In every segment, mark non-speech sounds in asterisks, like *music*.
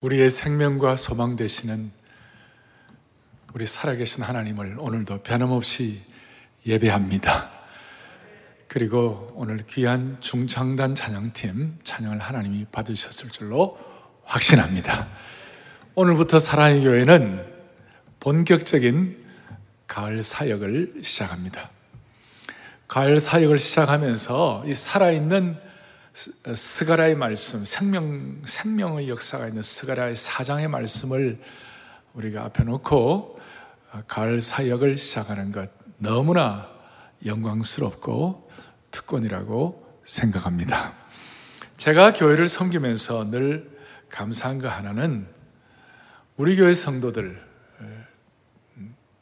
우리의 생명과 소망 되시는 우리 살아계신 하나님을 오늘도 변함없이 예배합니다. 그리고 오늘 귀한 중창단 찬양팀 찬양을 하나님이 받으셨을 줄로 확신합니다. 오늘부터 사랑의 교회는 본격적인 가을 사역을 시작합니다. 가을 사역을 시작하면서 이 살아있는 스가라의 말씀, 생명, 생명의 역사가 있는 스가라의 사장의 말씀을 우리가 앞에 놓고 가을 사역을 시작하는 것 너무나 영광스럽고 특권이라고 생각합니다. 제가 교회를 섬기면서 늘 감사한 거 하나는 우리 교회 성도들,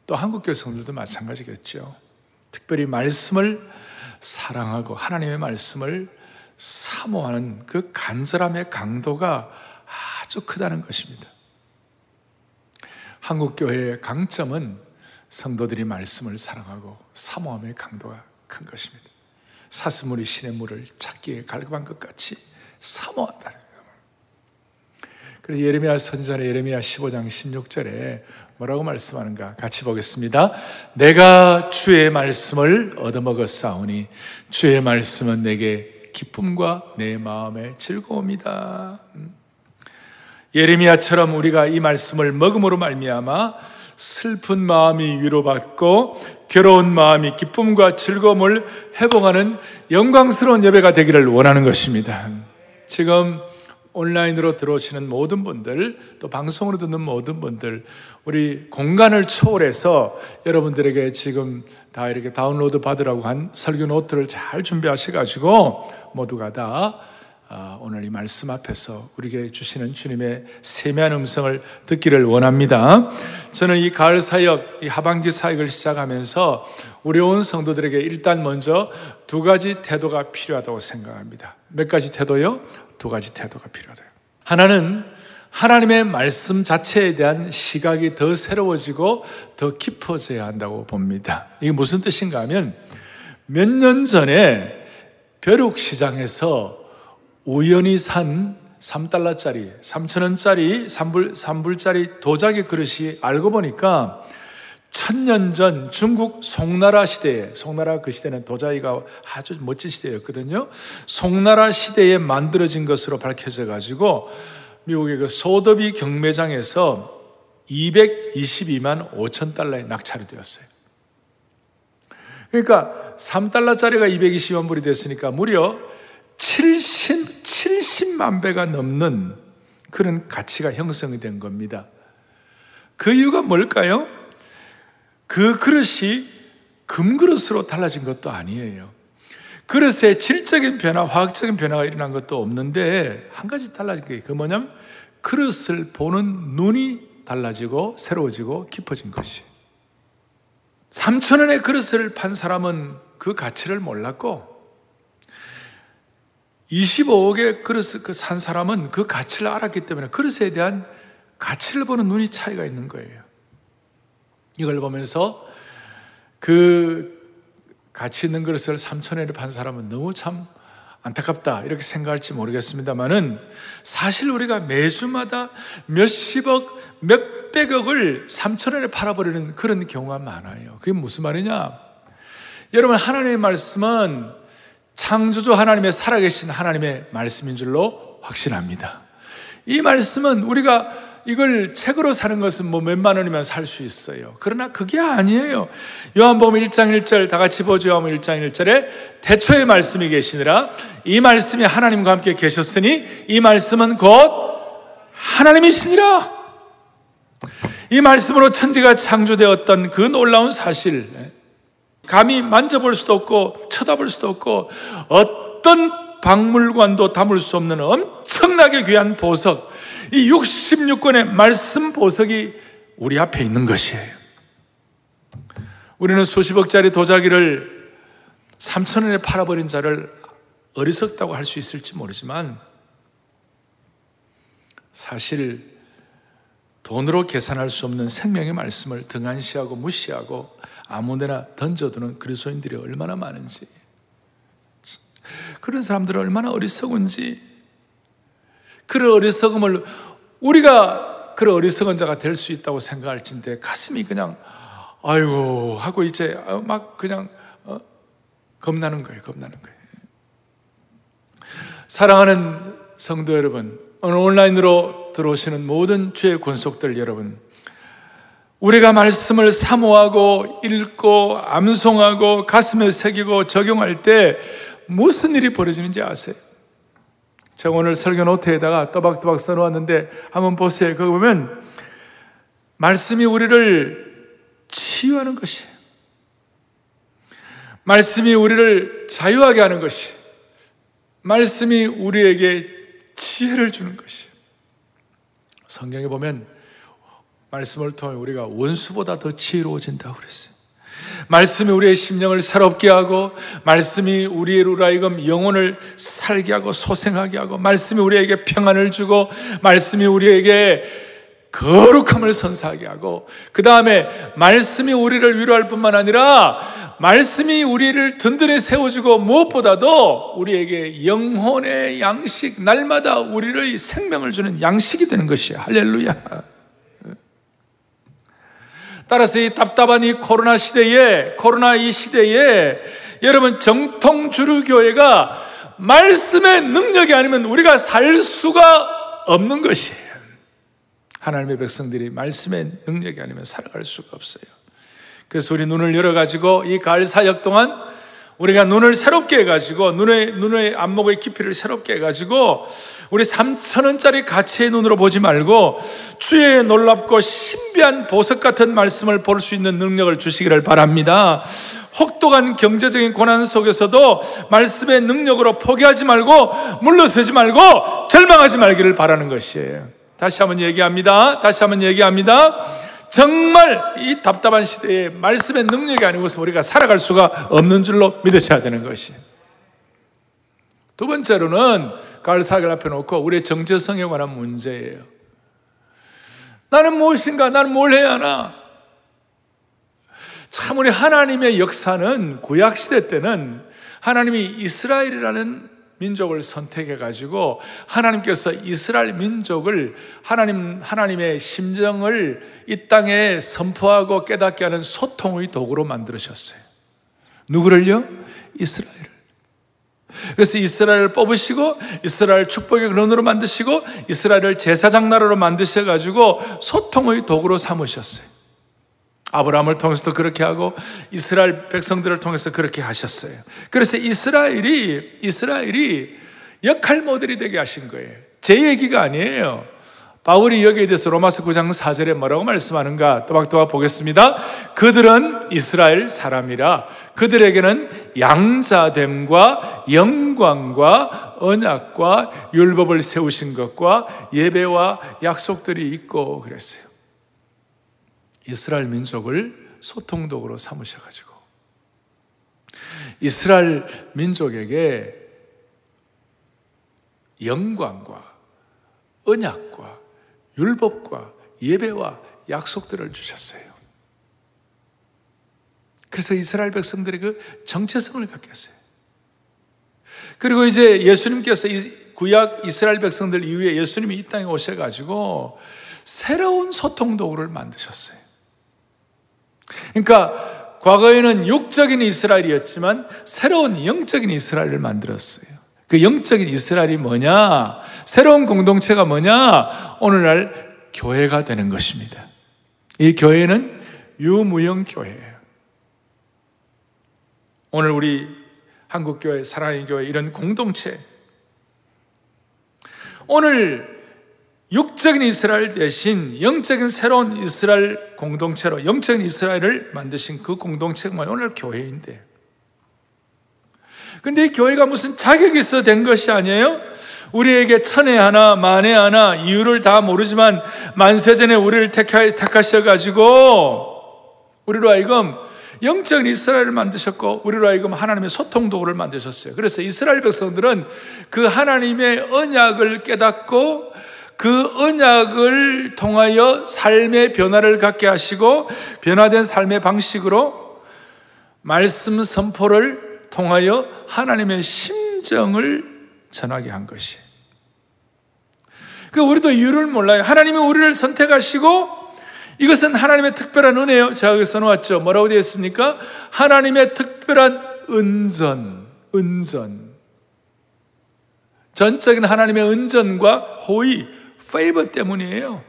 또 한국교회 성도들도 마찬가지겠죠. 특별히 말씀을 사랑하고 하나님의 말씀을 사모하는 그 간절함의 강도가 아주 크다는 것입니다. 한국교회의 강점은 성도들이 말씀을 사랑하고 사모함의 강도가 큰 것입니다. 사스물이 신의 물을 찾기에 갈급한 것 같이 사모한다. 그래서 예레미야 선전의 예레미야 15장 16절에 뭐라고 말씀하는가 같이 보겠습니다. 내가 주의 말씀을 얻어먹었사오니 주의 말씀은 내게 기쁨과 내 마음의 즐거움이다. 음. 예레미야처럼 우리가 이 말씀을 먹음으로 말미암아 슬픈 마음이 위로받고 괴로운 마음이 기쁨과 즐거움을 회복하는 영광스러운 예배가 되기를 원하는 것입니다. 지금 온라인으로 들어오시는 모든 분들, 또 방송으로 듣는 모든 분들, 우리 공간을 초월해서 여러분들에게 지금 다 이렇게 다운로드 받으라고 한 설교 노트를 잘 준비하셔가지고 모두가 다 아, 오늘 이 말씀 앞에서 우리에게 주시는 주님의 세미한 음성을 듣기를 원합니다. 저는 이 가을 사역, 이 하반기 사역을 시작하면서 우리 온 성도들에게 일단 먼저 두 가지 태도가 필요하다고 생각합니다. 몇 가지 태도요? 두 가지 태도가 필요하다. 하나는 하나님의 말씀 자체에 대한 시각이 더 새로워지고 더 깊어져야 한다고 봅니다. 이게 무슨 뜻인가 하면 몇 년 전에 벼룩 시장에서 우연히 산 3달러짜리, 3천원짜리, 3불, 3불짜리 도자기 그릇이 알고 보니까 천년 전 중국 송나라 시대에, 송나라 그 시대는 도자기가 아주 멋진 시대였거든요. 송나라 시대에 만들어진 것으로 밝혀져 가지고 미국의 그 소더비 경매장에서 222만 5천 달러에 낙찰이 되었어요. 그러니까 3달러짜리가 220만 불이 됐으니까 무려 70, 70만 배가 넘는 그런 가치가 형성이 된 겁니다. 그 이유가 뭘까요? 그 그릇이 금그릇으로 달라진 것도 아니에요. 그릇에 질적인 변화, 화학적인 변화가 일어난 것도 없는데 한 가지 달라진 게 그 뭐냐면 그릇을 보는 눈이 달라지고 새로워지고 깊어진 것이. 3천 원의 그릇을 판 사람은 그 가치를 몰랐고 25억의 그릇을 그산 사람은 그 가치를 알았기 때문에 그릇에 대한 가치를 보는 눈이 차이가 있는 거예요. 이걸 보면서 그 가치 있는 그릇을 3천원에 판 사람은 너무 참 안타깝다 이렇게 생각할지 모르겠습니다만은 사실 우리가 매주마다 몇십억, 몇백억을 3천 원에 팔아버리는 그런 경우가 많아요. 그게 무슨 말이냐? 여러분 하나님의 말씀은 창조주 하나님의 살아계신 하나님의 말씀인 줄로 확신합니다. 이 말씀은 우리가 이걸 책으로 사는 것은 뭐 몇만 원이면 살 수 있어요. 그러나 그게 아니에요. 요한복음 1장 1절 다 같이 보죠. 요한복음 1장 1절에 대초의 말씀이 계시니라 이 말씀이 하나님과 함께 계셨으니 이 말씀은 곧 하나님이시니라. 이 말씀으로 천지가 창조되었던 그 놀라운 사실 감히 만져볼 수도 없고 쳐다볼 수도 없고 어떤 박물관도 담을 수 없는 엄청나게 귀한 보석 이 66권의 말씀 보석이 우리 앞에 있는 것이에요. 우리는 수십억짜리 도자기를 3천 원에 팔아버린 자를 어리석다고 할 수 있을지 모르지만 사실 돈으로 계산할 수 없는 생명의 말씀을 등한시하고 무시하고 아무데나 던져두는 그리스도인들이 얼마나 많은지 그런 사람들은 얼마나 어리석은지 그런 어리석음을 우리가 그런 어리석은 자가 될 수 있다고 생각할진데 가슴이 그냥 아이고 하고 이제 막 그냥 어? 겁나는 거예요. 겁나는 거예요. 사랑하는 성도 여러분, 오늘 온라인으로 들어오시는 모든 주의 권속들 여러분, 우리가 말씀을 사모하고 읽고 암송하고 가슴에 새기고 적용할 때 무슨 일이 벌어지는지 아세요? 제가 오늘 설교 노트에다가 또박또박 써놓았는데 한번 보세요. 거기 보면 말씀이 우리를 치유하는 것이에요. 말씀이 우리를 자유하게 하는 것이 말씀이 우리에게 지혜를 주는 것이에요. 성경에 보면 말씀을 통해 우리가 원수보다 더 지혜로워진다고 그랬어요. 말씀이 우리의 심령을 새롭게 하고 말씀이 우리로 하여금 영혼을 살게 하고 소생하게 하고 말씀이 우리에게 평안을 주고 말씀이 우리에게 거룩함을 선사하게 하고 그 다음에 말씀이 우리를 위로할 뿐만 아니라 말씀이 우리를 든든히 세워주고 무엇보다도 우리에게 영혼의 양식 날마다 우리를 생명을 주는 양식이 되는 것이야. 할렐루야 따라서 이 답답한 이 코로나 시대에, 코로나 이 시대에 여러분 정통 주류교회가 말씀의 능력이 아니면 우리가 살 수가 없는 것이에요. 하나님의 백성들이 말씀의 능력이 아니면 살아갈 수가 없어요. 그래서 우리 눈을 열어가지고 이 가을 사역 동안 우리가 눈을 새롭게 해가지고 눈의, 눈의 안목의 깊이를 새롭게 해가지고 우리 3천원짜리 가치의 눈으로 보지 말고 주의 놀랍고 신비한 보석 같은 말씀을 볼 수 있는 능력을 주시기를 바랍니다. 혹독한 경제적인 고난 속에서도 말씀의 능력으로 포기하지 말고 물러서지 말고 절망하지 말기를 바라는 것이에요. 다시 한번 얘기합니다. 다시 한번 얘기합니다. 정말 이 답답한 시대에 말씀의 능력이 아니고서 우리가 살아갈 수가 없는 줄로 믿으셔야 되는 것이. 두 번째로는 사계를 앞에 놓고 우리의 정체성에 관한 문제예요. 나는 무엇인가? 나는 뭘 해야 하나? 참 우리 하나님의 역사는 구약 시대 때는 하나님이 이스라엘이라는 민족을 선택해 가지고 하나님께서 이스라엘 민족을 하나님 하나님의 심정을 이 땅에 선포하고 깨닫게 하는 소통의 도구로 만들으셨어요. 누구를요? 이스라엘을. 그래서 이스라엘을 뽑으시고 이스라엘 축복의 근원으로 만드시고 이스라엘을 제사장 나라로 만드셔 가지고 소통의 도구로 삼으셨어요. 아브라함을 통해서도 그렇게 하고 이스라엘 백성들을 통해서 그렇게 하셨어요. 그래서 이스라엘이 이스라엘이 역할 모델이 되게 하신 거예요. 제 얘기가 아니에요. 바울이 여기에 대해서 로마서 9장 4절에 뭐라고 말씀하는가 또박또박 보겠습니다. 그들은 이스라엘 사람이라 그들에게는 양자됨과 영광과 언약과 율법을 세우신 것과 예배와 약속들이 있고 그랬어요. 이스라엘 민족을 소통독으로 삼으셔가지고 이스라엘 민족에게 영광과 언약과 율법과 예배와 약속들을 주셨어요. 그래서 이스라엘 백성들이 그 정체성을 갖게 했어요. 그리고 이제 예수님께서 구약 이스라엘 백성들 이후에 예수님이 이 땅에 오셔가지고 새로운 소통 도구를 만드셨어요. 그러니까 과거에는 육적인 이스라엘이었지만 새로운 영적인 이스라엘을 만들었어요. 그 영적인 이스라엘이 뭐냐? 새로운 공동체가 뭐냐? 오늘날 교회가 되는 것입니다. 이 교회는 유무형 교회예요. 오늘 우리 한국교회, 사랑의 교회 이런 공동체 오늘 육적인 이스라엘 대신 영적인 새로운 이스라엘 공동체로 영적인 이스라엘을 만드신 그 공동체가 오늘 교회인데. 근데 이 교회가 무슨 자격이 있어 된 것이 아니에요? 우리에게 천에 하나, 만에 하나, 이유를 다 모르지만 만세전에 우리를 택하, 택하셔가지고, 우리로 하여금 영적인 이스라엘을 만드셨고, 우리로 하여금 하나님의 소통 도구를 만드셨어요. 그래서 이스라엘 백성들은 그 하나님의 언약을 깨닫고, 그 언약을 통하여 삶의 변화를 갖게 하시고 변화된 삶의 방식으로 말씀 선포를 통하여 하나님의 심정을 전하게 한 것이. 그 우리도 이유를 몰라요. 하나님이 우리를 선택하시고 이것은 하나님의 특별한 은혜요. 제가 여기 써놓았죠. 뭐라고 되어 있습니까? 하나님의 특별한 은전, 은전. 전적인 하나님의 은전과 호의, 페이버 때문이에요.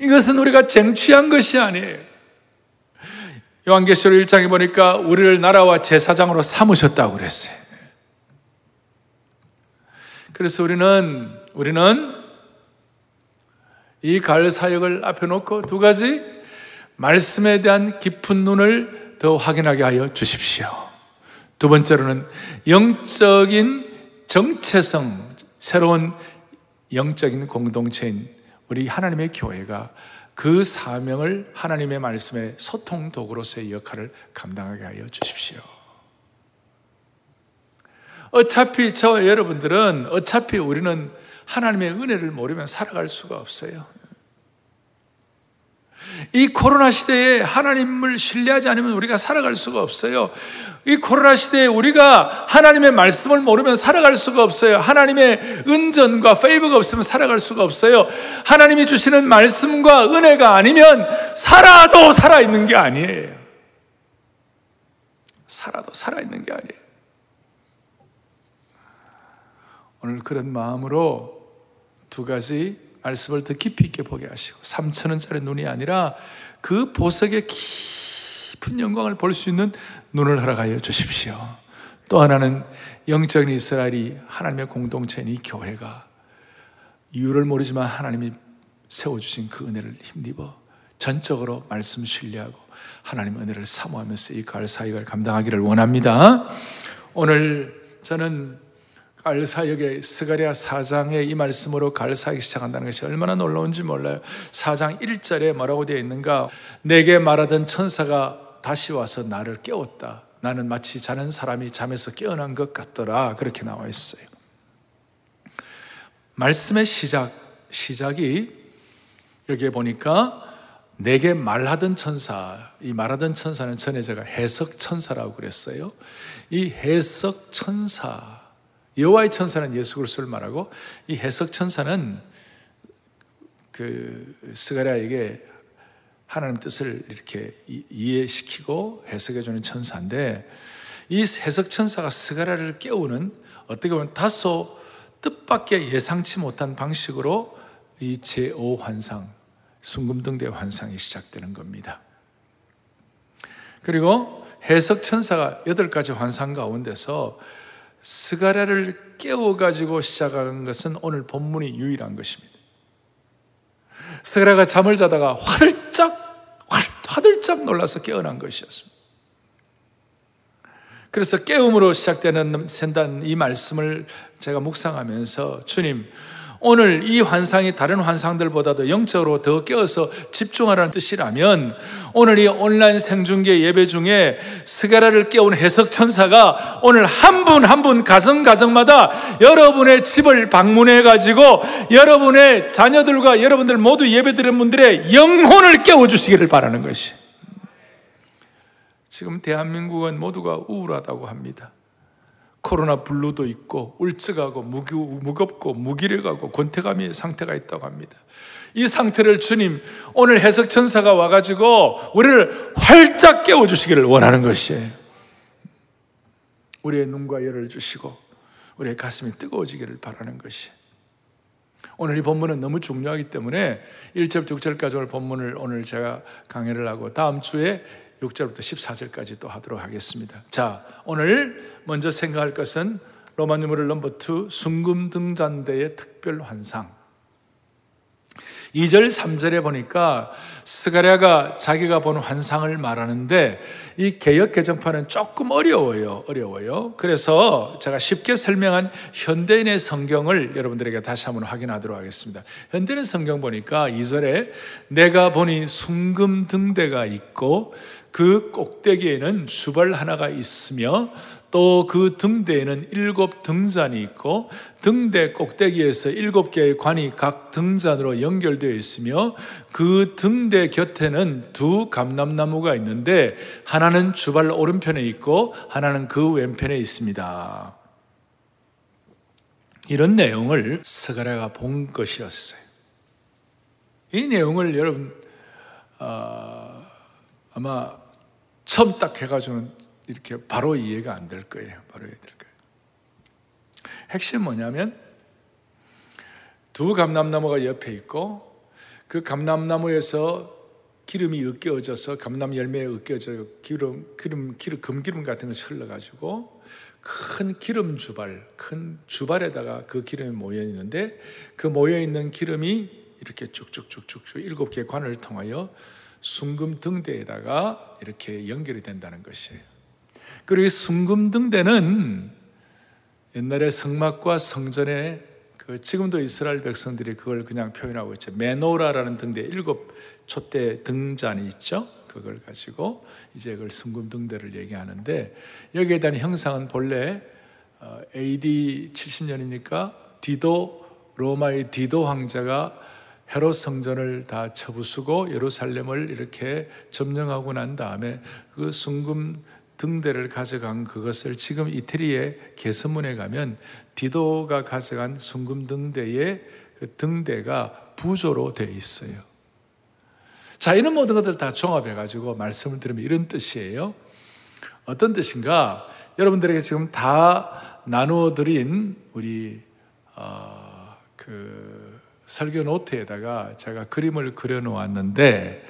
이것은 우리가 쟁취한 것이 아니에요. 요한계시록 1장에 보니까 우리를 나라와 제사장으로 삼으셨다고 그랬어요. 그래서 우리는, 우리는 이 가을 사역을 앞에 놓고 두 가지 말씀에 대한 깊은 눈을 더 확인하게 하여 주십시오. 두 번째로는 영적인 정체성, 새로운 영적인 공동체인 우리 하나님의 교회가 그 사명을 하나님의 말씀의 소통 도구로서의 역할을 감당하게 하여 주십시오. 어차피 저 여러분들은 어차피 우리는 하나님의 은혜를 모르면 살아갈 수가 없어요. 이 코로나 시대에 하나님을 신뢰하지 않으면 우리가 살아갈 수가 없어요. 이 코로나 시대에 우리가 하나님의 말씀을 모르면 살아갈 수가 없어요. 하나님의 은전과 페이버가 없으면 살아갈 수가 없어요. 하나님이 주시는 말씀과 은혜가 아니면 살아도 살아있는 게 아니에요. 살아도 살아있는 게 아니에요. 오늘 그런 마음으로 두 가지 말씀을 더 깊이 있게 보게 하시고 3천 원짜리 눈이 아니라 그 보석의 깊은 영광을 볼 수 있는 눈을 허락하여 주십시오. 또 하나는 영적인 이스라엘이 하나님의 공동체인 이 교회가 이유를 모르지만 하나님이 세워주신 그 은혜를 힘입어 전적으로 말씀 신뢰하고 하나님의 은혜를 사모하면서 이 가을 사역을 감당하기를 원합니다. 오늘 저는 가을 사역의 스가랴 4장의 이 말씀으로 사역이 시작한다는 것이 얼마나 놀라운지 몰라요. 4장 1절에 뭐라고 되어 있는가? 내게 말하던 천사가 다시 와서 나를 깨웠다. 나는 마치 자는 사람이 잠에서 깨어난 것 같더라. 그렇게 나와 있어요. 말씀의 시작, 시작이 여기에 보니까 내게 말하던 천사, 이 말하던 천사는 전에 제가 해석 천사라고 그랬어요. 이 해석 천사, 여호와의 천사는 예수 그리스도를 말하고 이 해석 천사는 그 스가랴에게 하나님 뜻을 이렇게 이해시키고 해석해 주는 천사인데 이 해석 천사가 스가랴를 깨우는 어떻게 보면 다소 뜻밖의 예상치 못한 방식으로 이 제5 환상, 순금등대 환상이 시작되는 겁니다. 그리고 해석 천사가 여덟 가지 환상 가운데서 스가랴를 깨워가지고 시작한 것은 오늘 본문이 유일한 것입니다. 스가랴가 잠을 자다가 화들짝, 화들짝 놀라서 깨어난 것이었습니다. 그래서 깨움으로 시작되는 센단 이 말씀을 제가 묵상하면서 주님, 오늘 이 환상이 다른 환상들보다도 영적으로 더 깨어서 집중하라는 뜻이라면 오늘 이 온라인 생중계 예배 중에 스가라를 깨운 해석 천사가 오늘 한 분 한 분 가정 가정마다 여러분의 집을 방문해 가지고 여러분의 자녀들과 여러분들 모두 예배드린 분들의 영혼을 깨워 주시기를 바라는 것이. 지금 대한민국은 모두가 우울하다고 합니다. 코로나 블루도 있고 울적하고 무겁고 무기력하고 권태감의 상태가 있다고 합니다. 이 상태를 주님 오늘 해석 천사가 와가지고 우리를 활짝 깨워 주시기를 원하는 것이에요. 우리의 눈과 열을 주시고 우리의 가슴이 뜨거워지기를 바라는 것이. 오늘 이 본문은 너무 중요하기 때문에 1절부터 6절까지 오늘 본문을 오늘 제가 강의를 하고 다음 주에 6절부터 14절까지 또 하도록 하겠습니다. 자, 오늘 먼저 생각할 것은 로마 유머럴 넘버 2 순금 등잔대의 특별 환상. 2절, 3절에 보니까 스가랴가 자기가 본 환상을 말하는데 이 개혁 개정판은 조금 어려워요. 어려워요. 그래서 제가 쉽게 설명한 현대인의 성경을 여러분들에게 다시 한번 확인하도록 하겠습니다. 현대인 성경 보니까 2절에 내가 보니 순금 등대가 있고 그 꼭대기에는 수발 하나가 있으며 또 그 등대에는 일곱 등잔이 있고 등대 꼭대기에서 일곱 개의 관이 각 등잔으로 연결되어 있으며 그 등대 곁에는 두 감람나무가 있는데 하나는 주발 오른편에 있고 하나는 그 왼편에 있습니다. 이런 내용을 스가랴가 본 것이었어요. 이 내용을 여러분 어, 아마 처음 딱 해가지고는 이렇게 바로 이해가 안 될 거예요. 바로 이해될 거예요. 핵심 뭐냐면 두 감람나무가 옆에 있고 그 감람나무에서 기름이 으깨어져서 감람 열매에 으깨어져 기름 기름 기름 금기름 같은 것이 흘러가지고 큰 기름 주발, 큰 주발에다가 그 기름이 모여 있는데 그 모여 있는 기름이 이렇게 쭉쭉쭉쭉 일곱 개의 관을 통하여 순금 등대에다가 이렇게 연결이 된다는 것이에요. 그리고 이 순금 등대는 옛날에 성막과 성전에 그 지금도 이스라엘 백성들이 그걸 그냥 표현하고 있죠. 메노라라는 등대 일곱 촛대 등잔이 있죠. 그걸 가지고 이제 그걸 순금 등대를 얘기하는데 여기에 대한 형상은 본래 AD 어, 70년이니까 디도 로마의 디도 황제가 헤롯 성전을 다 쳐부수고 예루살렘을 이렇게 점령하고 난 다음에 그 순금 등대를 가져간 그것을 지금 이태리의 개선문에 가면 디도가 가져간 순금 등대의 그 등대가 부조로 되어 있어요. 자, 이런 모든 것들 다 종합해가지고 말씀을 드리면 이런 뜻이에요. 어떤 뜻인가? 여러분들에게 지금 다 나누어 드린 우리, 어, 그, 설교 노트에다가 제가 그림을 그려 놓았는데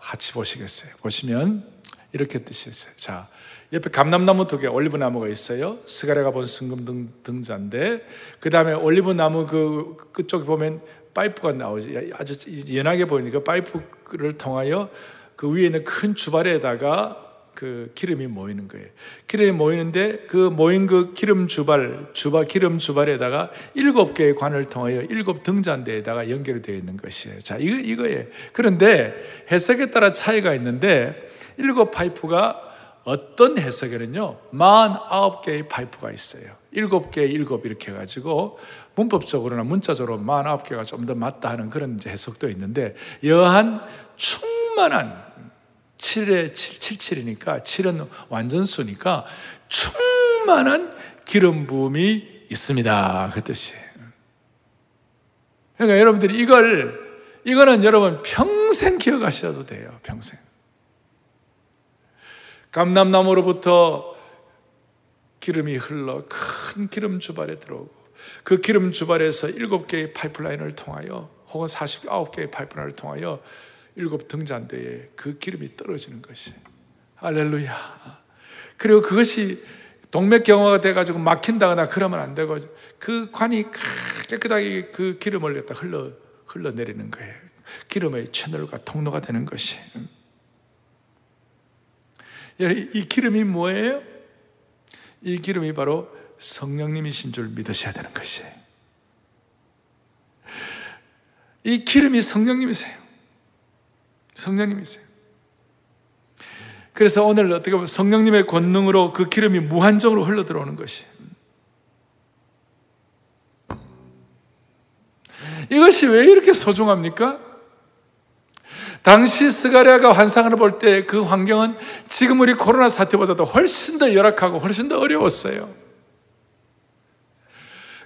같이 보시겠어요? 보시면 이렇게 뜻이 있어요. 자, 옆에 감람나무 두 개, 올리브 나무가 있어요. 스가랴가 본 승금 등, 등자인데, 그 다음에 올리브 나무 그, 그쪽에 보면 파이프가 나오지. 아주 연하게 보이니까 파이프를 통하여 그 위에 있는 큰 주발에다가 그 기름이 모이는 거예요. 기름이 모이는데 그 모인 그 기름 주발, 주발 기름 주발에다가 일곱 개의 관을 통하여 일곱 등잔대에다가 연결이 되어 있는 것이에요. 자, 이거 이거예요. 그런데 해석에 따라 차이가 있는데 일곱 파이프가 어떤 해석에는요, 만 아홉 개의 파이프가 있어요. 일곱 개, 일곱 이렇게 해가지고 문법적으로나 문자적으로 만 아홉 개가 좀 더 맞다 하는 그런 해석도 있는데 여한 충만한 7에 7, 7이니까 7은 완전수니까 충만한 기름 부음이 있습니다. 그 뜻이에요. 그러니까 여러분들이 이걸, 이거는 여러분 평생 기억하셔도 돼요. 평생. 감남나무로부터 기름이 흘러 큰 기름 주발에 들어오고 그 기름 주발에서 일곱 개의 파이프라인을 통하여 혹은 49개의 파이프라인을 통하여 일곱 등잔대에 그 기름이 떨어지는 것이 할렐루야. 그리고 그것이 동맥경화가 돼가지고 막힌다거나 그러면 안 되고 그 관이 깨끗하게 그 기름을 흘러 흘러내리는 거예요. 기름의 채널과 통로가 되는 것이. 이 기름이 뭐예요? 이 기름이 바로 성령님이신 줄 믿으셔야 되는 것이에요. 이 기름이 성령님이세요. 성령님이세요. 그래서 오늘 어떻게 보면 성령님의 권능으로 그 기름이 무한정으로 흘러 들어오는 것이. 이것이 왜 이렇게 소중합니까? 당시 스가랴가 환상을 볼 때 그 환경은 지금 우리 코로나 사태보다도 훨씬 더 열악하고 훨씬 더 어려웠어요.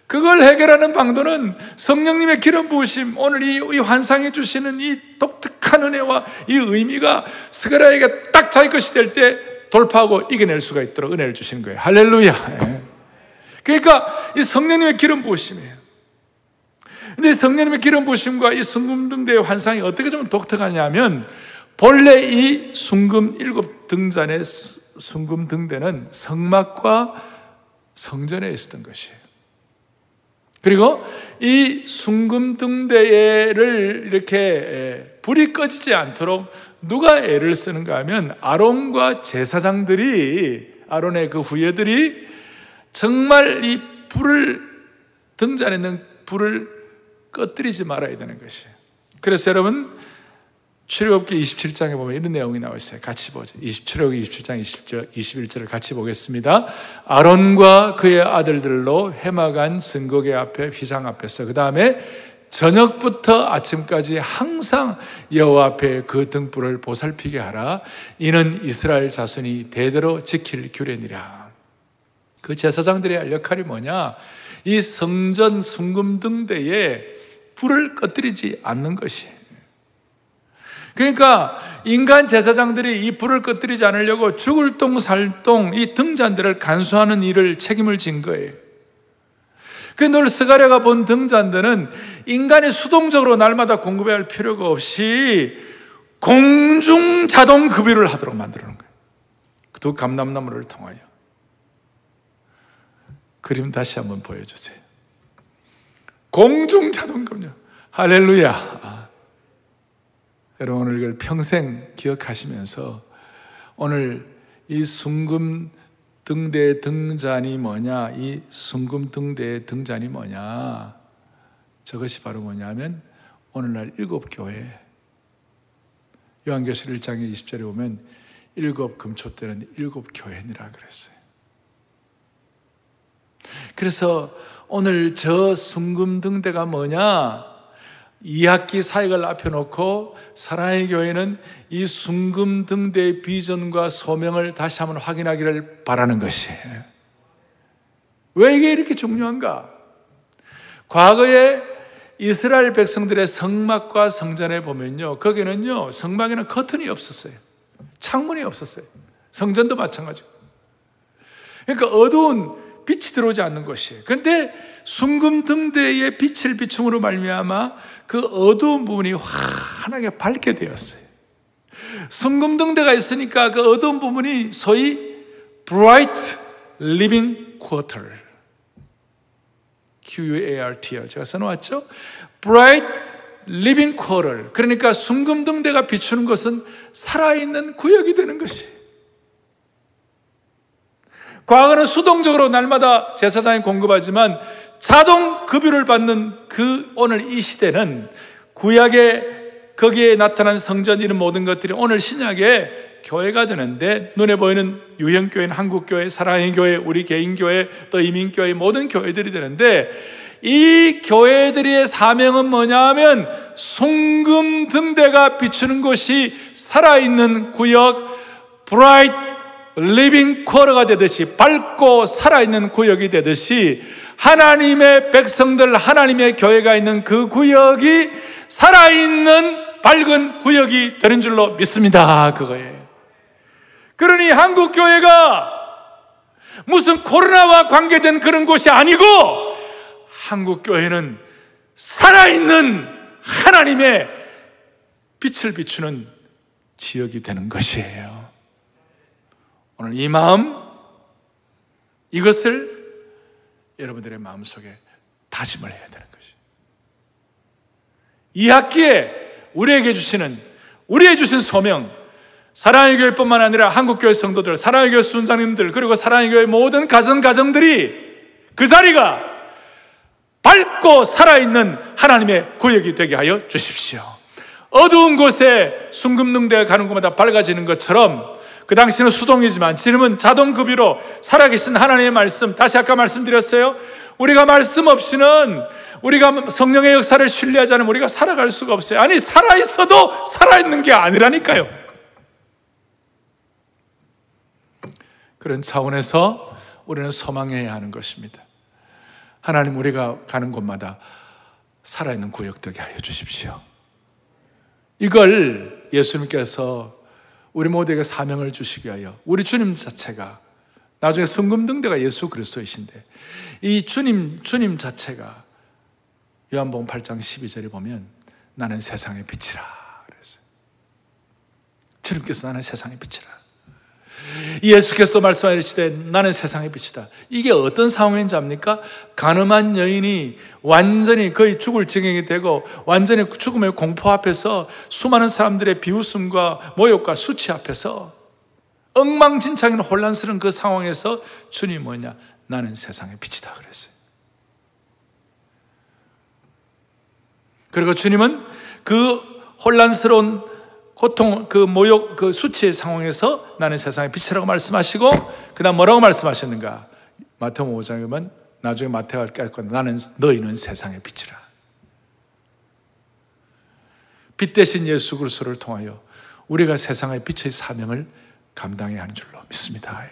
그걸 해결하는 방도는 성령님의 기름 부으심, 오늘 이, 이 환상해 주시는 이 독특한 은혜와 이 의미가 스가랴에게 딱 자기 것이 될 때 돌파하고 이겨낼 수가 있도록 은혜를 주시는 거예요. 할렐루야. 예. 그러니까 이 성령님의 기름 부으심이에요. 근데 성령님의 기름 부심과 이 순금 등대의 환상이 어떻게 좀 독특하냐면 본래 이 순금 일곱 등잔의 순금 등대는 성막과 성전에 있었던 것이에요. 그리고 이 순금 등대를 이렇게 불이 꺼지지 않도록 누가 애를 쓰는가 하면 아론과 제사장들이 아론의 그 후예들이 정말 이 불을 등잔에 있는 불을 꺼뜨리지 말아야 되는 것이에요. 그래서 여러분 출애굽기 27장에 보면 이런 내용이 나와 있어요. 같이 보죠. 20, 출애굽기 27장 20절, 21절을 같이 보겠습니다. 아론과 그의 아들들로 해마간 증거계 앞에 휘장 앞에서 그 다음에 저녁부터 아침까지 항상 여호와 앞에 그 등불을 보살피게 하라. 이는 이스라엘 자손이 대대로 지킬 규례니라. 그 제사장들의 역할이 뭐냐? 이 성전 순금등대에 불을 꺼뜨리지 않는 것이. 그러니까 인간 제사장들이 이 불을 꺼뜨리지 않으려고 죽을 똥 살똥 이 등잔들을 간수하는 일을 책임을 진 거예요. 그늘 스가랴가 본 등잔들은 인간이 수동적으로 날마다 공급해야 할 필요가 없이 공중 자동 급유를 하도록 만들어 놓은 거예요. 두 감람나무를 통하여. 그림 다시 한번 보여주세요. 공중 자동 급유. 할렐루야. 아. 여러분 오늘 이걸 평생 기억하시면서 오늘 이 순금 등대 등잔이 뭐냐? 이 순금 등대 등잔이 뭐냐? 저것이 바로 뭐냐면 오늘날 일곱 교회 요한계시록 1장 20절에 보면 일곱 금초 때는 일곱 교회니라 그랬어요. 그래서 오늘 저 순금 등대가 뭐냐? 2학기 사역을 앞에 놓고 사랑의 교회는 이 순금 등대의 비전과 소명을 다시 한번 확인하기를 바라는 것이에요. 왜 이게 이렇게 중요한가? 과거에 이스라엘 백성들의 성막과 성전에 보면요. 거기는요, 성막에는 커튼이 없었어요. 창문이 없었어요. 성전도 마찬가지고. 그러니까 어두운 빛이 들어오지 않는 것이에요. 근데 순금 등대의 빛을 비춤으로 말미암아 그 어두운 부분이 환하게 밝게 되었어요. 순금 등대가 있으니까 그 어두운 부분이 소위 bright living quarter. QUART요. 제가 써놓았죠? bright living quarter. 그러니까 순금 등대가 비추는 것은 살아있는 구역이 되는 것이에요. 과거는 수동적으로 날마다 제사장이 공급하지만 자동 급유를 받는 그 오늘 이 시대는 구약에 거기에 나타난 성전 이런 모든 것들이 오늘 신약에 교회가 되는데 눈에 보이는 유형교회는 한국교회, 사랑의 교회, 우리 개인교회, 또 이민교회 모든 교회들이 되는데 이 교회들의 사명은 뭐냐 하면 순금 등대가 비추는 곳이 살아있는 구역, bright living quarter가 되듯이 밝고 살아있는 구역이 되듯이 하나님의 백성들, 하나님의 교회가 있는 그 구역이 살아있는 밝은 구역이 되는 줄로 믿습니다. 그거예요. 그러니 한국 교회가 무슨 코로나와 관계된 그런 곳이 아니고 한국 교회는 살아있는 하나님의 빛을 비추는 지역이 되는 것이에요. 오늘 이 마음, 이것을 여러분들의 마음속에 다짐을 해야 되는 것이. 이 학기에 우리에게 주시는, 우리에게 주신 소명, 사랑의 교회뿐만 아니라 한국교회 성도들, 사랑의 교회 순장님들, 그리고 사랑의 교회 모든 가정, 가정들이 그 자리가 밝고 살아있는 하나님의 구역이 되게 하여 주십시오. 어두운 곳에 순금능대가 가는 곳마다 밝아지는 것처럼 그 당시는 수동이지만 지금은 자동급유로 살아계신 하나님의 말씀, 다시 아까 말씀드렸어요. 우리가 말씀 없이는 우리가 성령의 역사를 신뢰하지 않으면 우리가 살아갈 수가 없어요. 아니, 살아있어도 살아있는 게 아니라니까요. 그런 차원에서 우리는 소망해야 하는 것입니다. 하나님 우리가 가는 곳마다 살아있는 구역 되게 하여 주십시오. 이걸 예수님께서 우리 모두에게 사명을 주시기 위하여 우리 주님 자체가 나중에 순금등대가 예수 그리스도이신데 이 주님 주님 자체가 요한복음 8장 12절에 보면 나는 세상의 빛이라 그랬어요. 주님께서 나는 세상의 빛이라. 예수께서도 말씀하시되 나는 세상의 빛이다. 이게 어떤 상황인지 압니까? 가늠한 여인이 완전히 거의 죽을 지경이 되고 완전히 죽음의 공포 앞에서 수많은 사람들의 비웃음과 모욕과 수치 앞에서 엉망진창인 혼란스러운 그 상황에서 주님 뭐냐? 나는 세상의 빛이다 그랬어요. 그리고 주님은 그 혼란스러운 고통, 그 모욕, 그 수치의 상황에서 나는 세상의 빛이라고 말씀하시고, 그 다음 뭐라고 말씀하셨는가? 마태복음 5장에 보면 나중에 마태가 깨닫고 나는 너희는 세상의 빛이라. 빛 대신 예수 그리스도를 통하여 우리가 세상의 빛의 사명을 감당해야 하는 줄로 믿습니다.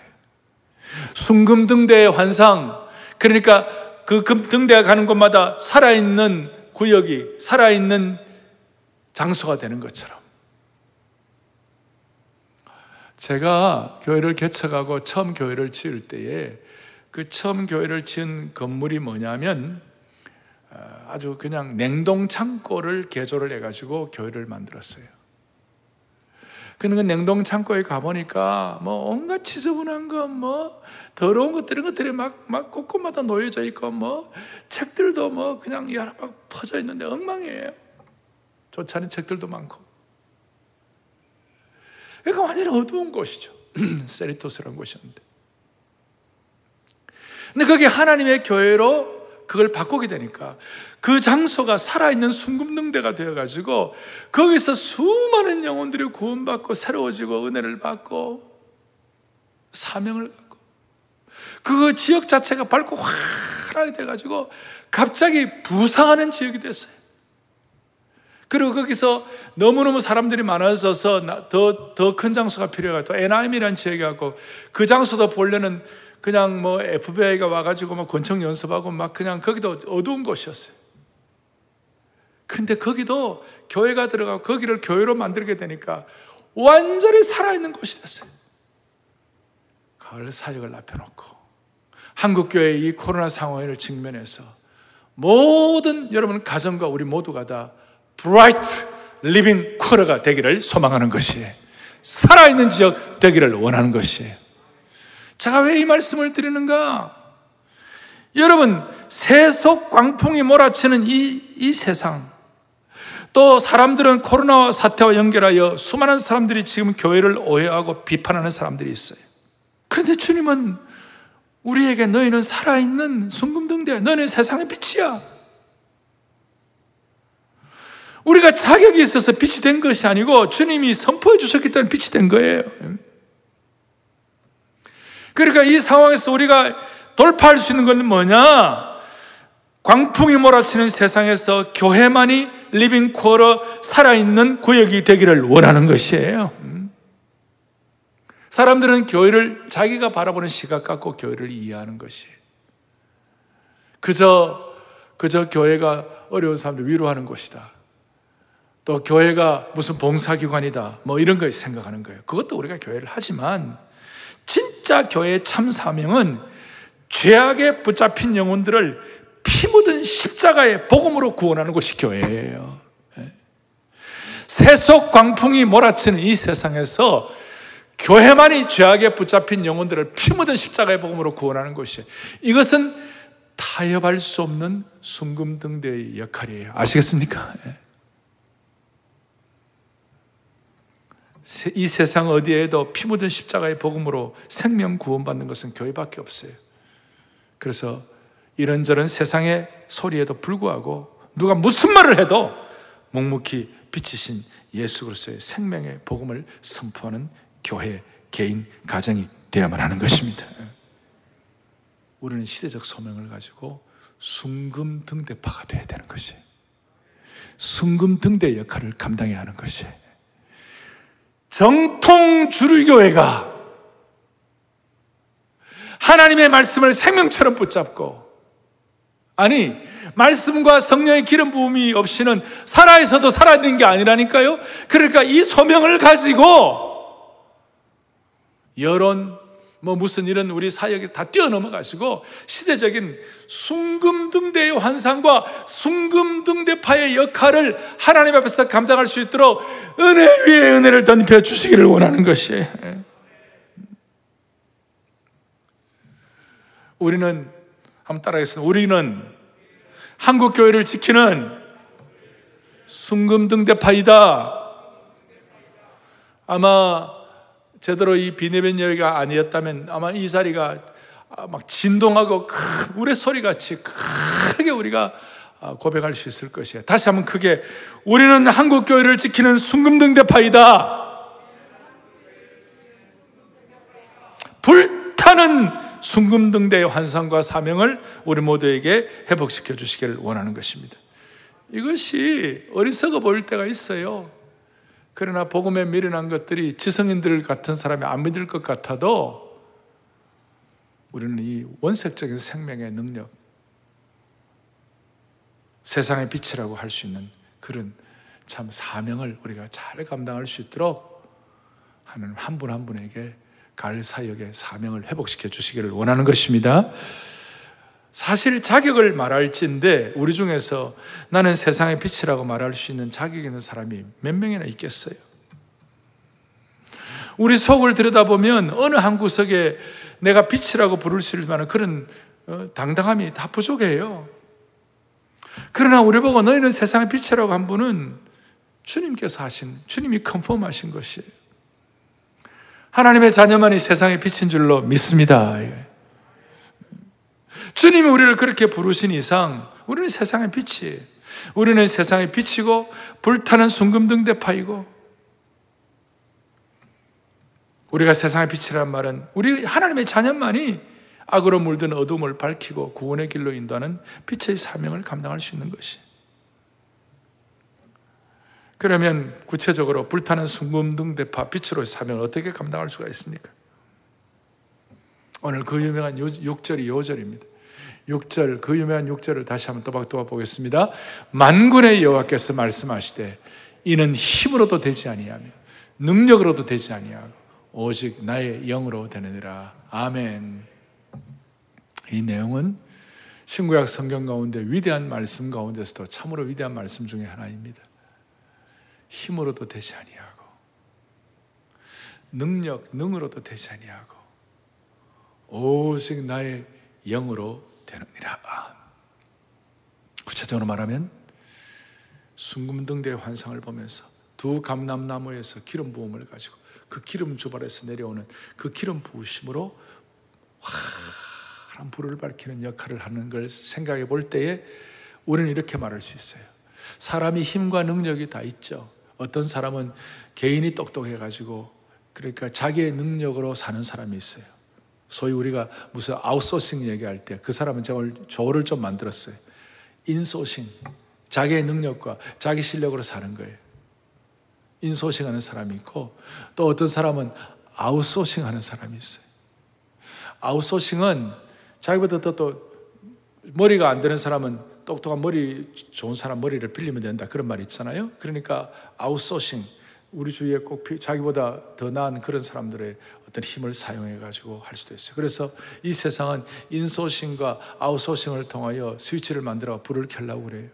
순금등대의 환상, 그러니까 그 등대가 가는 곳마다 살아있는 구역이 살아있는 장소가 되는 것처럼 제가 교회를 개척하고 처음 교회를 지을 때에 그 처음 교회를 지은 건물이 뭐냐면 어, 아주 그냥 냉동 창고를 개조를 해가지고 교회를 만들었어요. 근데 그 냉동 창고에 가보니까 뭐 온갖 지저분한 거, 뭐 더러운 것들, 이런 것들이 막, 막 곳곳마다 놓여져 있고 뭐 책들도 뭐 그냥 여러 막 퍼져 있는데 엉망이에요. 좋지 않은 책들도 많고. 그러니까 완전히 어두운 곳이죠. *clears throat* 세리토스라는 곳이었는데. 근데 그게 하나님의 교회로 그걸 바꾸게 되니까 그 장소가 살아있는 순금능대가 되어가지고 거기서 수많은 영혼들이 구원받고 새로워지고 은혜를 받고 사명을 갖고 그 지역 자체가 밝고 환하게 돼가지고 갑자기 부상하는 지역이 됐어요. 그리고 거기서 너무너무 사람들이 많아져서 더, 더 큰 장소가 필요해가지고 에나임이라는 지역이 갖고 그 장소도 보려는 그냥 뭐 FBI가 와가지고 막 권총 연습하고 막 그냥 거기도 어두운 곳이었어요. 근데 거기도 교회가 들어가고 거기를 교회로 만들게 되니까 완전히 살아있는 곳이 됐어요. 가을 사역을 앞에 놓고 한국교회의 이 코로나 상황을 직면해서 모든 여러분 가정과 우리 모두가 다 bright living quarter가 되기를 소망하는 것이에요. 살아있는 지역 되기를 원하는 것이에요. 제가 왜 이 말씀을 드리는가? 여러분, 세속 광풍이 몰아치는 이, 이 세상, 또 사람들은 코로나 사태와 연결하여 수많은 사람들이 지금 교회를 오해하고 비판하는 사람들이 있어요. 그런데 주님은 우리에게 너희는 살아있는 순금등대, 너희는 세상의 빛이야. 우리가 자격이 있어서 빛이 된 것이 아니고 주님이 선포해 주셨기 때문에 빛이 된 거예요. 그러니까 이 상황에서 우리가 돌파할 수 있는 건 뭐냐? 광풍이 몰아치는 세상에서 교회만이 living quarter 살아있는 구역이 되기를 원하는 것이에요. 음. 사람들은 교회를 자기가 바라보는 시각 갖고 교회를 이해하는 것이에요. 그저, 그저 교회가 어려운 사람들 위로하는 곳이다. 또 교회가 무슨 봉사기관이다. 뭐 이런 걸 생각하는 거예요. 그것도 우리가 교회를 하지만 진짜 교회의 참 사명은 죄악에 붙잡힌 영혼들을 피 묻은 십자가의 복음으로 구원하는 것이 교회예요. 예. 세속 광풍이 몰아치는 이 세상에서 교회만이 죄악에 붙잡힌 영혼들을 피 묻은 십자가의 복음으로 구원하는 것이 이것은 타협할 수 없는 순금등대의 역할이에요. 아시겠습니까? 이 세상 어디에도 피 묻은 십자가의 복음으로 생명 구원받는 것은 교회밖에 없어요. 그래서 이런저런 세상의 소리에도 불구하고 누가 무슨 말을 해도 묵묵히 비치신 예수 그리스도의 생명의 복음을 선포하는 교회, 개인, 가정이 되어야만 하는 것입니다. 우리는 시대적 소명을 가지고 순금 등대파가 되어야 되는 것이에요. 순금 등대 역할을 감당해야 하는 것이에요. 정통 주류교회가 하나님의 말씀을 생명처럼 붙잡고 아니 말씀과 성령의 기름 부음이 없이는 살아있어도 살아있는 게 아니라니까요. 그러니까 이 소명을 가지고 여론 뭐 무슨 이런 우리 사역에 다 뛰어넘어가시고 시대적인 숭금등대의 환상과 숭금등대파의 역할을 하나님 앞에서 감당할 수 있도록 은혜 위에 은혜를 던져 주시기를 원하는 것이에요. 우리는 한번 따라하겠습니다. 우리는 한국 교회를 지키는 숭금등대파이다. 아마 제대로 이 비내변 여기가 아니었다면 아마 이 자리가 막 진동하고 큰 우레 소리 같이 크게 우리가 고백할 수 있을 것이에요. 다시 한번 크게 우리는 한국 교회를 지키는 순금등 대파이다. 불타는 순금등대의 환상과 사명을 우리 모두에게 회복시켜 주시기를 원하는 것입니다. 이것이 어리석어 보일 때가 있어요. 그러나 복음에 미련한 것들이 지성인들 같은 사람이 안 믿을 것 같아도 우리는 이 원색적인 생명의 능력, 세상의 빛이라고 할 수 있는 그런 참 사명을 우리가 잘 감당할 수 있도록 하는 한 분 한 분에게 갈 사역의 사명을 회복시켜 주시기를 원하는 것입니다. 사실 자격을 말할지인데 우리 중에서 나는 세상의 빛이라고 말할 수 있는 자격 있는 사람이 몇 명이나 있겠어요? 우리 속을 들여다보면 어느 한 구석에 내가 빛이라고 부를 수 있을 만한 그런 어, 당당함이 다 부족해요. 그러나 우리 보고 너희는 세상의 빛이라고 한 분은 주님께서 하신, 주님이 컨펌하신 것이에요. 하나님의 자녀만이 세상의 빛인 줄로 믿습니다. 예. 주님이 우리를 그렇게 부르신 이상 우리는 세상의 빛이 우리는 세상의 빛이고 불타는 순금등 대파이고 우리가 세상의 빛이란 말은 우리 하나님의 자녀만이 악으로 물든 어둠을 밝히고 구원의 길로 인도하는 빛의 사명을 감당할 수 있는 것이. 그러면 구체적으로 불타는 순금등 대파 빛으로의 사명을 어떻게 감당할 수가 있습니까? 오늘 그 유명한 6절이 요절입니다. 6절 그 유명한 6절을 다시 한번 또박또박 보겠습니다. 만군의 여호와께서 말씀하시되 이는 힘으로도 되지 아니하며 능력으로도 되지 아니하고 오직 나의 영으로 되느니라. 아멘. 이 내용은 신구약 성경 가운데 위대한 말씀 가운데서도 참으로 위대한 말씀 중에 하나입니다. 힘으로도 되지 아니하고 능력, 능으로도 되지 아니하고 오직 나의 영으로 되느니라. 구체적으로 말하면 순금등대의 환상을 보면서 두 감람나무에서 기름 부음을 가지고 그 기름 주발에서 내려오는 그 기름 부으심으로 환한 불을 밝히는 역할을 하는 걸 생각해 볼 때에 우리는 이렇게 말할 수 있어요. 사람이 힘과 능력이 다 있죠. 어떤 사람은 개인이 똑똑해 가지고 그러니까 자기의 능력으로 사는 사람이 있어요. 소위 우리가 무슨 아웃소싱 얘기할 때 그 사람은 제가 오늘 조를 좀 만들었어요. 인소싱. 자기의 능력과 자기 실력으로 사는 거예요. insourcing 하는 사람이 있고 또 어떤 사람은 아웃소싱 하는 사람이 있어요. 아웃소싱은 자기보다 더 또 머리가 안 되는 사람은 똑똑한 머리 좋은 사람 머리를 빌리면 된다 그런 말이 있잖아요. 그러니까 아웃소싱 우리 주위에 꼭 자기보다 더 나은 그런 사람들의 어떤 힘을 사용해 가지고 할 수도 있어요. 그래서 이 세상은 insourcing과 아웃소싱을 통하여 스위치를 만들어 불을 켜려고 그래요.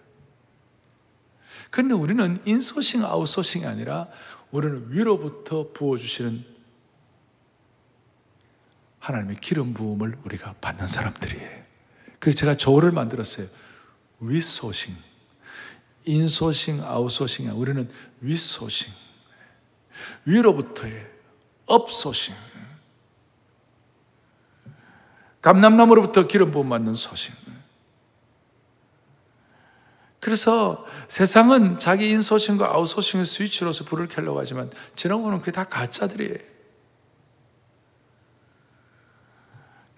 근데 우리는 insourcing, 아웃소싱이 아니라 우리는 위로부터 부어주시는 하나님의 기름 부음을 우리가 받는 사람들이에요. 그래서 제가 조어를 만들었어요. 윗sourcing. insourcing, 아웃소싱이 우리는 윗sourcing. 위로부터의 up sourcing. 감람나무로부터 기름 부음 받는 sourcing. 그래서 세상은 자기 인소싱과 아웃소싱의 스위치로서 불을 켜려고 하지만 지나고는 그게 다 가짜들이에요.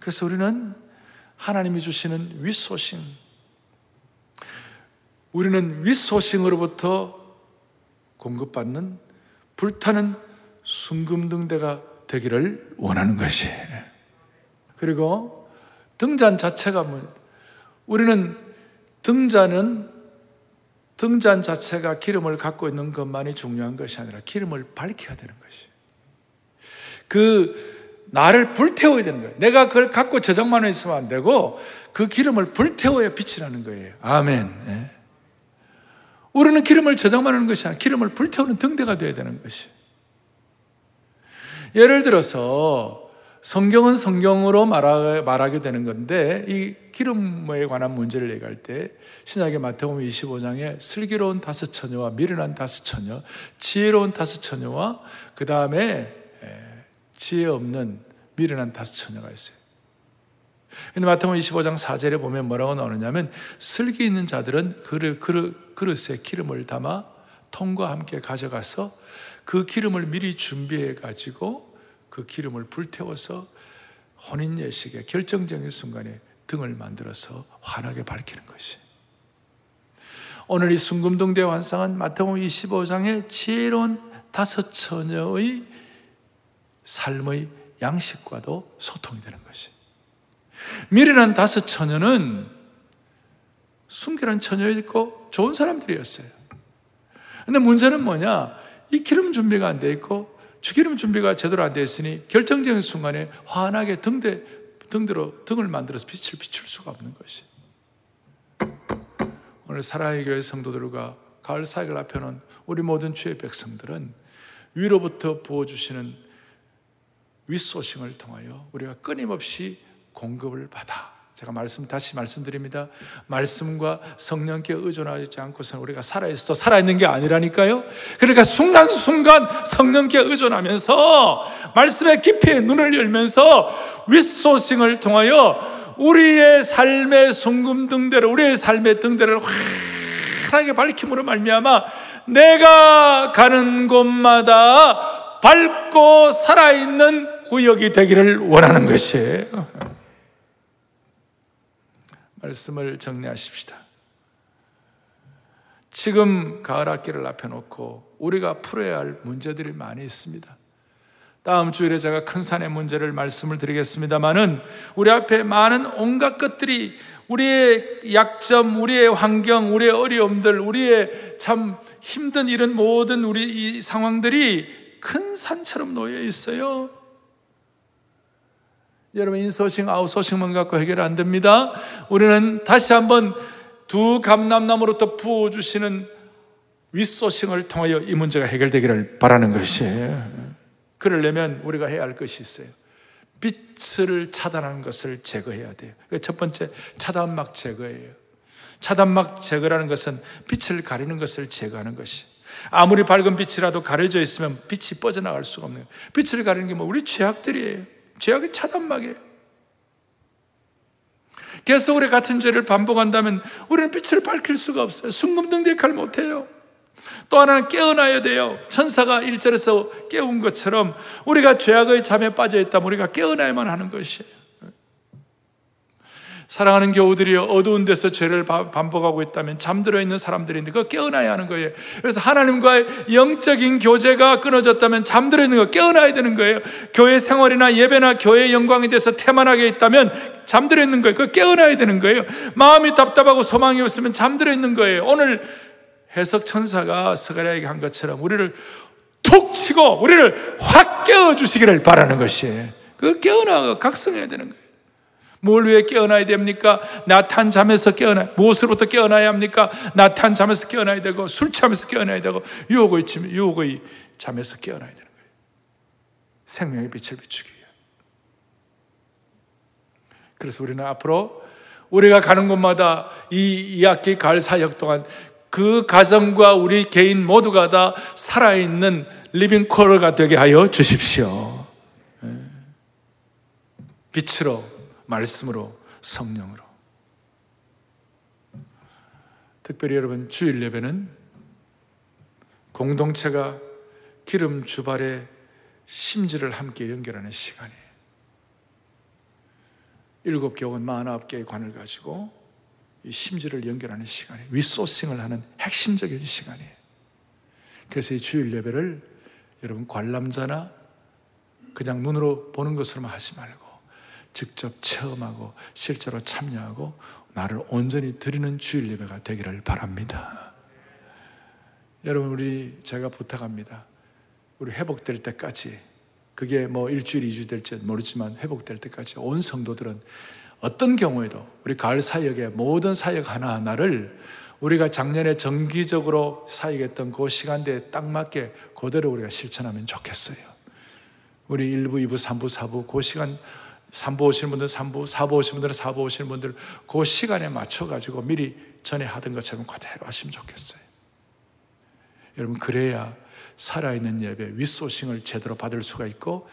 그래서 우리는 하나님이 주시는 윗소싱, 우리는 윗소싱으로부터 공급받는 불타는 순금등대가 되기를 원하는 것이에요. 그리고 등잔 자체가 뭐, 우리는 등잔은 등잔 자체가 기름을 갖고 있는 것만이 중요한 것이 아니라 기름을 밝혀야 되는 것이. 그 나를 불태워야 되는 거예요. 내가 그걸 갖고 저장만 있으면 안 되고 그 기름을 불태워야 빛이 나는 거예요. 아멘. 네. 우리는 기름을 저장만 하는 것이 아니라 기름을 불태우는 등대가 되어야 되는 것이. 예를 들어서 성경은 성경으로 말하 게 되는 건데 이 기름에 관한 문제를 얘기할 때 신약의 마태복음 25장에 슬기로운 다섯 처녀와 미련한 다섯 처녀, 지혜로운 다섯 처녀와 그 다음에 지혜 없는 미련한 다섯 처녀가 있어요. 근데 마태복음 25장 4절에 보면 뭐라고 나오느냐면 슬기 있는 자들은 그릇, 그릇, 그릇에 기름을 담아 통과 함께 가져가서 그 기름을 미리 준비해 가지고 그 기름을 불태워서 혼인 예식의 결정적인 순간에 등을 만들어서 환하게 밝히는 것이. 오늘 이 순금동대 완상은 마태복음 25장의 지혜로운 다섯 처녀의 삶의 양식과도 소통이 되는 것이. 미련한 다섯 처녀는 순결한 처녀였고 좋은 사람들이었어요. 근데 문제는 뭐냐? 이 기름 준비가 안 돼 있고 주기름 준비가 제대로 안 돼 있으니 결정적인 순간에 환하게 등대 등대로 등을 만들어서 빛을 비출 수가 없는 것이. 오늘 사랑의 교회 성도들과 가을 사역을 앞에 놓은 우리 모든 주의 백성들은 위로부터 부어주시는 윗소싱을 통하여 우리가 끊임없이 공급을 받아 제가 말씀 다시 말씀드립니다. 말씀과 성령께 의존하지 않고서 우리가 살아있어 살아있는 게 아니라니까요. 그러니까 순간순간 성령께 의존하면서 말씀의 깊이 눈을 열면서 윗소싱을 통하여 우리의 삶의 순금등대를 우리의 삶의 등대를 환하게 밝힘으로 말미암아 내가 가는 곳마다 밝고 살아있는 구역이 되기를 원하는 것이에요. 말씀을 정리하십시다. 지금 가을 학기를 앞에 놓고 우리가 풀어야 할 문제들이 많이 있습니다. 다음 주일에 제가 큰 산의 문제를 말씀을 드리겠습니다만은 우리 앞에 많은 온갖 것들이 우리의 약점, 우리의 환경, 우리의 어려움들, 우리의 참 힘든 이런 모든 우리 이 상황들이 큰 산처럼 놓여 있어요. 여러분 인소싱 아웃소싱만 갖고 해결 안 됩니다. 우리는 다시 한번 두 감람나무로부터 부어 주시는 윗소싱을 통하여 이 문제가 해결되기를 바라는 것이에요. 그러려면 우리가 해야 할 것이 있어요. 빛을 차단하는 것을 제거해야 돼요. 첫 번째 차단막 제거예요. 차단막 제거라는 것은 빛을 가리는 것을 제거하는 것이. 아무리 밝은 빛이라도 가려져 있으면 빛이 뻗어나갈 수가 없는 거예요. 빛을 가리는 게 뭐 우리 죄악들이에요. 죄악의 차단막이에요. 계속 우리 같은 죄를 반복한다면 우리는 빛을 밝힐 수가 없어요. 순금등 역할을 못해요. 또 하나는 깨어나야 돼요. 천사가 1절에서 깨운 것처럼 우리가 죄악의 잠에 빠져 있다면 우리가 깨어나야만 하는 것이에요. 사랑하는 교우들이 어두운 데서 죄를 반복하고 있다면 잠들어 있는 사람들인데 그거 깨어나야 하는 거예요. 그래서 하나님과의 영적인 교제가 끊어졌다면 잠들어 있는 거 깨어나야 되는 거예요. 교회 생활이나 예배나 교회 영광에 대해서 태만하게 있다면 잠들어 있는 거예요. 그거 깨어나야 되는 거예요. 마음이 답답하고 소망이 없으면 잠들어 있는 거예요. 오늘 해석 천사가 스가랴에게 한 것처럼 우리를 툭 치고 우리를 확 깨워 주시기를 바라는 것이에요. 그 깨어나 각성해야 되는 거예요. 뭘 위해 깨어나야 됩니까? 나탄 잠에서 깨어나 무엇으로부터 깨어나야 합니까? 나탄 잠에서 깨어나야 되고 술 취하면서 깨어나야 되고 유혹의 침 유혹의 잠에서 깨어나야 되는 거예요. 생명의 빛을 비추기 위해. 그래서 우리는 앞으로 우리가 가는 곳마다 이 2학기 가을 사역 동안 그 가정과 우리 개인 모두가 다 살아있는 리빙 코어가 되게 하여 주십시오. 예. 빛으로 말씀으로 성령으로. 특별히 여러분 주일 예배는 공동체가 기름 주발의 심지를 함께 연결하는 시간이에요. 일곱 교원 마흔아홉 개의 관을 가지고 이 심지를 연결하는 시간이에요. 위소싱을 하는 핵심적인 시간이에요. 그래서 이 주일 예배를 여러분 관람자나 그냥 눈으로 보는 것으로만 하지 말고 직접 체험하고 실제로 참여하고 나를 온전히 드리는 주일 예배가 되기를 바랍니다. 여러분 우리 제가 부탁합니다. 우리 회복될 때까지 그게 뭐 일주일, 이주 될지 모르지만 회복될 때까지 온 성도들은 어떤 경우에도 우리 가을 사역의 모든 사역 하나하나를 우리가 작년에 정기적으로 사역했던 그 시간대에 딱 맞게 그대로 우리가 실천하면 좋겠어요. 우리 1부, 2부, 3부, 4부 그 시간 3부 오시는 분들 3부, 4부 오시는 분들은 4부 오시는 분들 그 시간에 맞춰가지고 미리 전에 하던 것처럼 그대로 하시면 좋겠어요. 여러분, 그래야 살아있는 예배, 윗소싱을 제대로 받을 수가 있고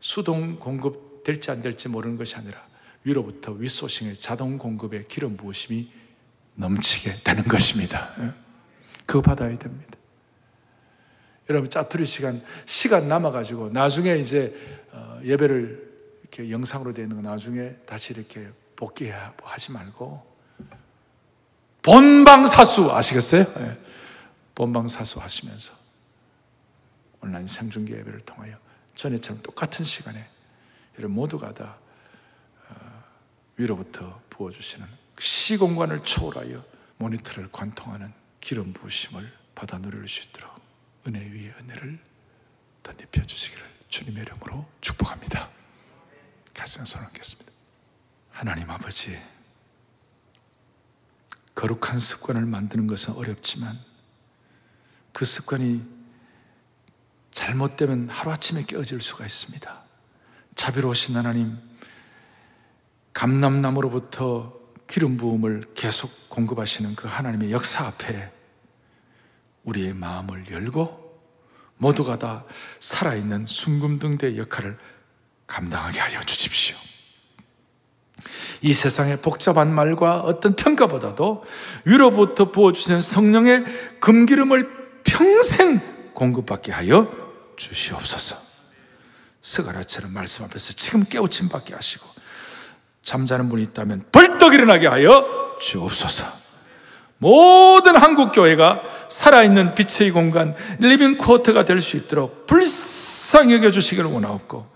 수동 공급 될지 안 될지 모르는 것이 아니라 위로부터 윗소싱의 자동 공급의 기름 부으심이 넘치게 되는 것입니다. 예? 그거 받아야 됩니다. 여러분 짜투리 시간 시간 남아가지고 나중에 이제 어, 예배를 이렇게 영상으로 되어 있는 거 나중에 다시 이렇게 복귀하지 말고 본방사수 아시겠어요? 네. 본방사수 하시면서 온라인 생중계 예배를 통하여 전에처럼 똑같은 시간에 여러분 모두가 다 어, 위로부터 부어주시는 시공간을 초월하여 모니터를 관통하는 기름 부으심을 받아 누릴 수 있도록 은혜 위에 은혜를 덧입혀 주시기를 주님의 이름으로 축복합니다. 가슴에 손을 얹겠습니다. 하나님 아버지, 거룩한 습관을 만드는 것은 어렵지만 그 습관이 잘못되면 하루아침에 깨어질 수가 있습니다. 자비로우신 하나님, 감남나무로부터 기름 부음을 계속 공급하시는 그 하나님의 역사 앞에 우리의 마음을 열고 모두가 다 살아있는 순금등대 역할을 감당하게 하여 주십시오. 이 세상의 복잡한 말과 어떤 평가보다도 위로부터 부어주신 성령의 금기름을 평생 공급받게 하여 주시옵소서. 스가라처럼 말씀 앞에서 지금 깨우침 받게 하시고 잠자는 분이 있다면 벌떡 일어나게 하여 주옵소서. 모든 한국 교회가 살아있는 빛의 공간 living quarter가 될 수 있도록 불쌍히 여겨 주시기를 원하옵고